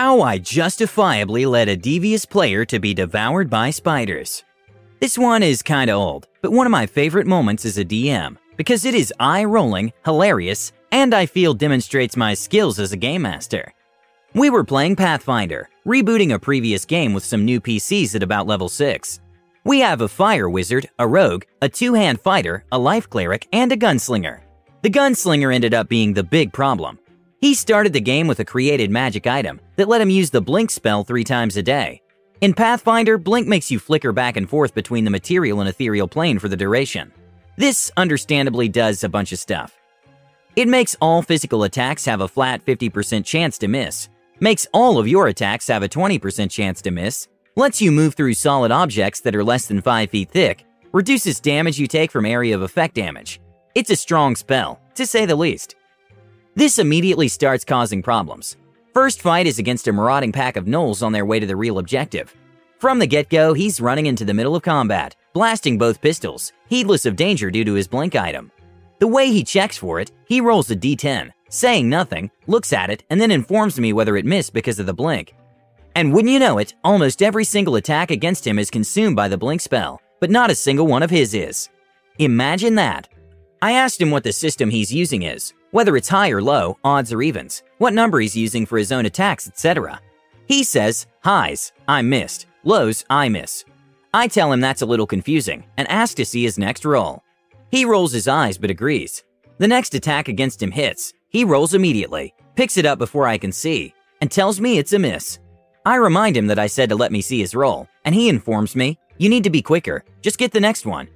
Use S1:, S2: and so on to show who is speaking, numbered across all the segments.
S1: How I justifiably led a devious player to be devoured by spiders. This one is kinda old, but one of my favorite moments as a DM because it is eye rolling, hilarious, and I feel demonstrates my skills as a game master. We were playing Pathfinder, rebooting a previous game with some new PCs at about level 6. We have a fire wizard, a rogue, a two hand fighter, a life cleric, and a gunslinger. The gunslinger ended up being the big problem. He started the game with a created magic item that let him use the blink spell three times a day. In Pathfinder, blink makes you flicker back and forth between the material and ethereal plane for the duration. This understandably does a bunch of stuff. It makes all physical attacks have a flat 50% chance to miss, makes all of your attacks have a 20% chance to miss, lets you move through solid objects that are less than 5 feet thick, reduces damage you take from area of effect damage. It's a strong spell, to say the least. This immediately starts causing problems. First fight is against a marauding pack of gnolls on their way to the real objective. From the get go, he's running into the middle of combat, blasting both pistols, heedless of danger due to his blink item. The way he checks for it, he rolls a d10, saying nothing, looks at it, and then informs me whether it missed because of the blink. And wouldn't you know it, almost every single attack against him is consumed by the blink spell, but not a single one of his is. Imagine that. I asked him what the system he's using is, whether it's high or low, odds or evens, what number he's using for his own attacks, etc. He says, highs, I missed, lows, I miss. I tell him that's a little confusing and ask to see his next roll. He rolls his eyes but agrees. The next attack against him hits. He rolls immediately, picks it up before I can see, and tells me it's a miss. I remind him that I said to let me see his roll, and he informs me, you need to be quicker, just get the next one.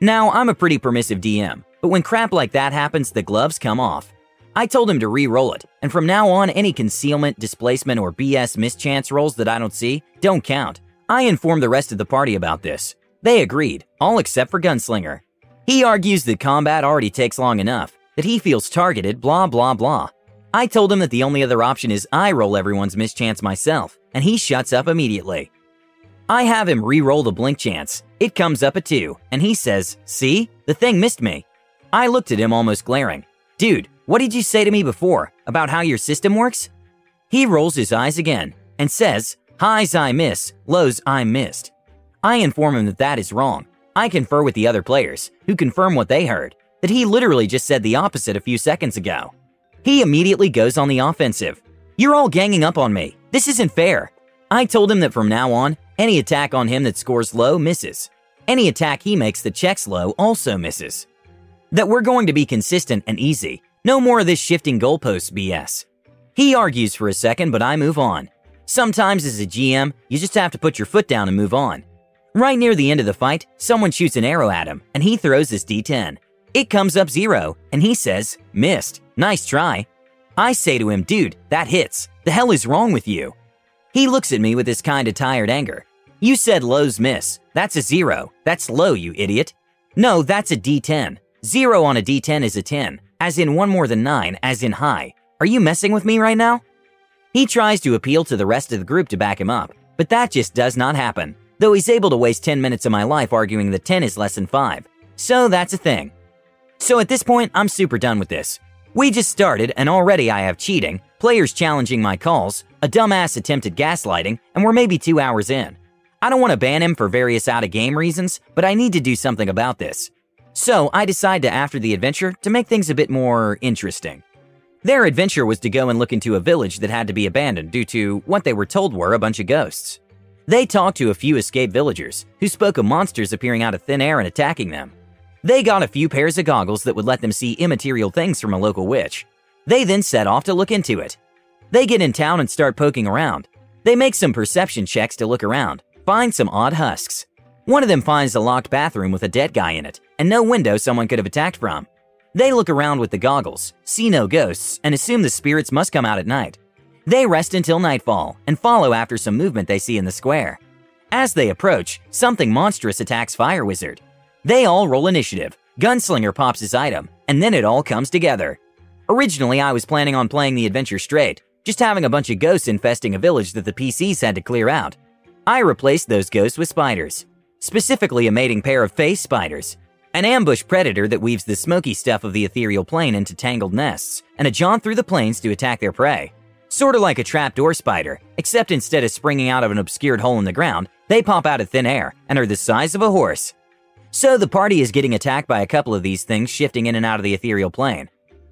S1: Now, I'm a pretty permissive DM, but when crap like that happens, the gloves come off. I told him to re roll it, and from now on, any concealment, displacement, or BS mischance rolls that I don't see don't count. I informed the rest of the party about this. They agreed, all except for Gunslinger. He argues that combat already takes long enough, that he feels targeted, blah blah blah. I told him that the only other option is I roll everyone's mischance myself, and he shuts up immediately. I have him re roll the blink chance. It comes up a 2, and he says, See, the thing missed me. I looked at him almost glaring. Dude, what did you say to me before about how your system works? He rolls his eyes again and says, Highs I miss, lows I missed. I inform him that that is wrong. I confer with the other players, who confirm what they heard, that he literally just said the opposite a few seconds ago. He immediately goes on the offensive. You're all ganging up on me. This isn't fair. I told him that from now on, any attack on him that scores low misses. Any attack he makes that checks low also misses that we're going to be consistent and easy. No more of this shifting goalposts BS. He argues for a second, but I move on. Sometimes, as a GM, you just have to put your foot down and move on. Right near the end of the fight, someone shoots an arrow at him, and he throws his d10. It comes up zero, and he says, Missed. Nice try. I say to him, Dude, that hits. The hell is wrong with you? He looks at me with this kind of tired anger. You said lows miss. That's a zero. That's low, you idiot. No, that's a d10. Zero on a d10 is a 10, as in one more than nine, as in high. Are you messing with me right now? He tries to appeal to the rest of the group to back him up, but that just does not happen, though he's able to waste 10 minutes of my life arguing that 10 is less than 5. So that's a thing. So at this point, I'm super done with this. We just started, and already I have cheating, players challenging my calls, a dumbass attempted gaslighting, and we're maybe two hours in. I don't want to ban him for various out of game reasons, but I need to do something about this. So I decide to after the adventure to make things a bit more interesting. Their adventure was to go and look into a village that had to be abandoned due to what they were told were a bunch of ghosts. They talked to a few escaped villagers who spoke of monsters appearing out of thin air and attacking them. They got a few pairs of goggles that would let them see immaterial things from a local witch. They then set off to look into it. They get in town and start poking around. They make some perception checks to look around, find some odd husks. One of them finds a locked bathroom with a dead guy in it, and no window someone could have attacked from. They look around with the goggles, see no ghosts, and assume the spirits must come out at night. They rest until nightfall and follow after some movement they see in the square. As they approach, something monstrous attacks Fire Wizard. They all roll initiative. Gunslinger pops his item, and then it all comes together. Originally, I was planning on playing the adventure straight, just having a bunch of ghosts infesting a village that the PCs had to clear out. I replaced those ghosts with spiders, specifically a mating pair of phase spiders, an ambush predator that weaves the smoky stuff of the ethereal plane into tangled nests, and a jaunt through the planes to attack their prey. Sorta like a trapdoor spider, except instead of springing out of an obscured hole in the ground, they pop out of thin air and are the size of a horse. So the party is getting attacked by a couple of these things shifting in and out of the ethereal plane.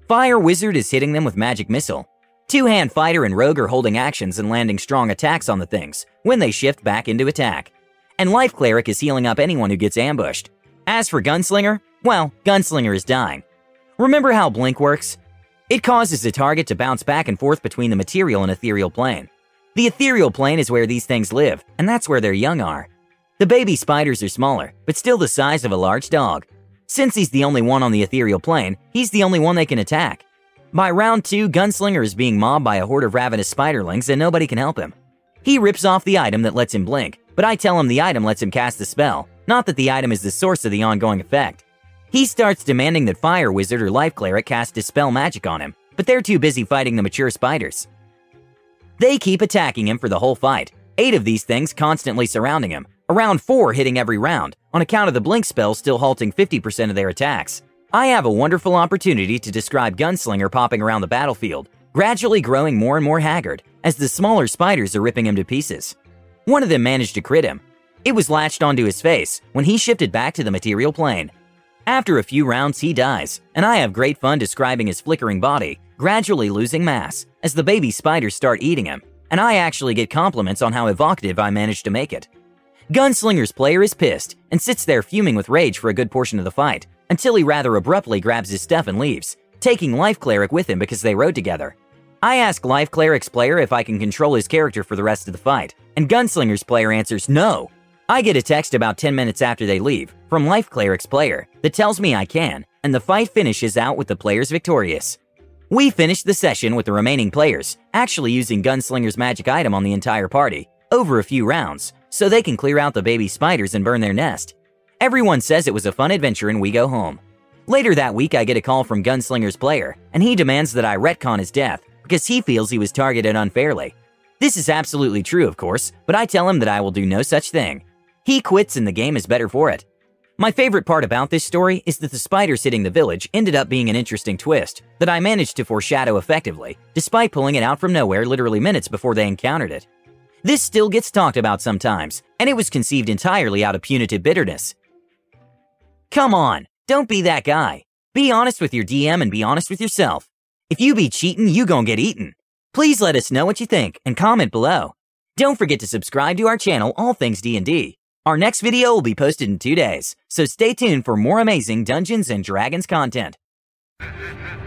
S1: Fire Wizard is hitting them with Magic Missile. Two Hand Fighter and Rogue are holding actions and landing strong attacks on the things when they shift back into attack. And Life Cleric is healing up anyone who gets ambushed. As for Gunslinger, well, Gunslinger is dying. Remember how Blink works? It causes the target to bounce back and forth between the material and ethereal plane. The ethereal plane is where these things live, and that's where their young are. The baby spiders are smaller, but still the size of a large dog. Since he's the only one on the ethereal plane, he's the only one they can attack. By round 2, Gunslinger is being mobbed by a horde of ravenous spiderlings and nobody can help him. He rips off the item that lets him blink, but I tell him the item lets him cast the spell, not that the item is the source of the ongoing effect. He starts demanding that Fire Wizard or Life Cleric cast Dispel Magic on him, but they're too busy fighting the mature spiders. They keep attacking him for the whole fight, eight of these things constantly surrounding him, around four hitting every round, on account of the blink spell still halting 50% of their attacks. I have a wonderful opportunity to describe Gunslinger popping around the battlefield, gradually growing more and more haggard as the smaller spiders are ripping him to pieces. One of them managed to crit him. It was latched onto his face when he shifted back to the material plane, after a few rounds, he dies, and I have great fun describing his flickering body, gradually losing mass, as the baby spiders start eating him, and I actually get compliments on how evocative I managed to make it. Gunslinger's player is pissed and sits there fuming with rage for a good portion of the fight, until he rather abruptly grabs his stuff and leaves, taking Life Cleric with him because they rode together. I ask Life Cleric's player if I can control his character for the rest of the fight, and Gunslinger's player answers no, I get a text about 10 minutes after they leave from Life Cleric's player that tells me I can, and the fight finishes out with the players victorious. We finish the session with the remaining players actually using Gunslinger's magic item on the entire party over a few rounds so they can clear out the baby spiders and burn their nest. Everyone says it was a fun adventure and we go home. Later that week, I get a call from Gunslinger's player, and he demands that I retcon his death because he feels he was targeted unfairly. This is absolutely true, of course, but I tell him that I will do no such thing. He quits and the game is better for it. My favorite part about this story is that the spiders hitting the village ended up being an interesting twist that I managed to foreshadow effectively, despite pulling it out from nowhere literally minutes before they encountered it. This still gets talked about sometimes, and it was conceived entirely out of punitive bitterness. Come on, don't be that guy. Be honest with your DM and be honest with yourself. If you be cheating, you gon' get eaten. Please let us know what you think and comment below. Don't forget to subscribe to our channel All Things D&D our next video will be posted in two days, so stay tuned for more amazing Dungeons Dragons content.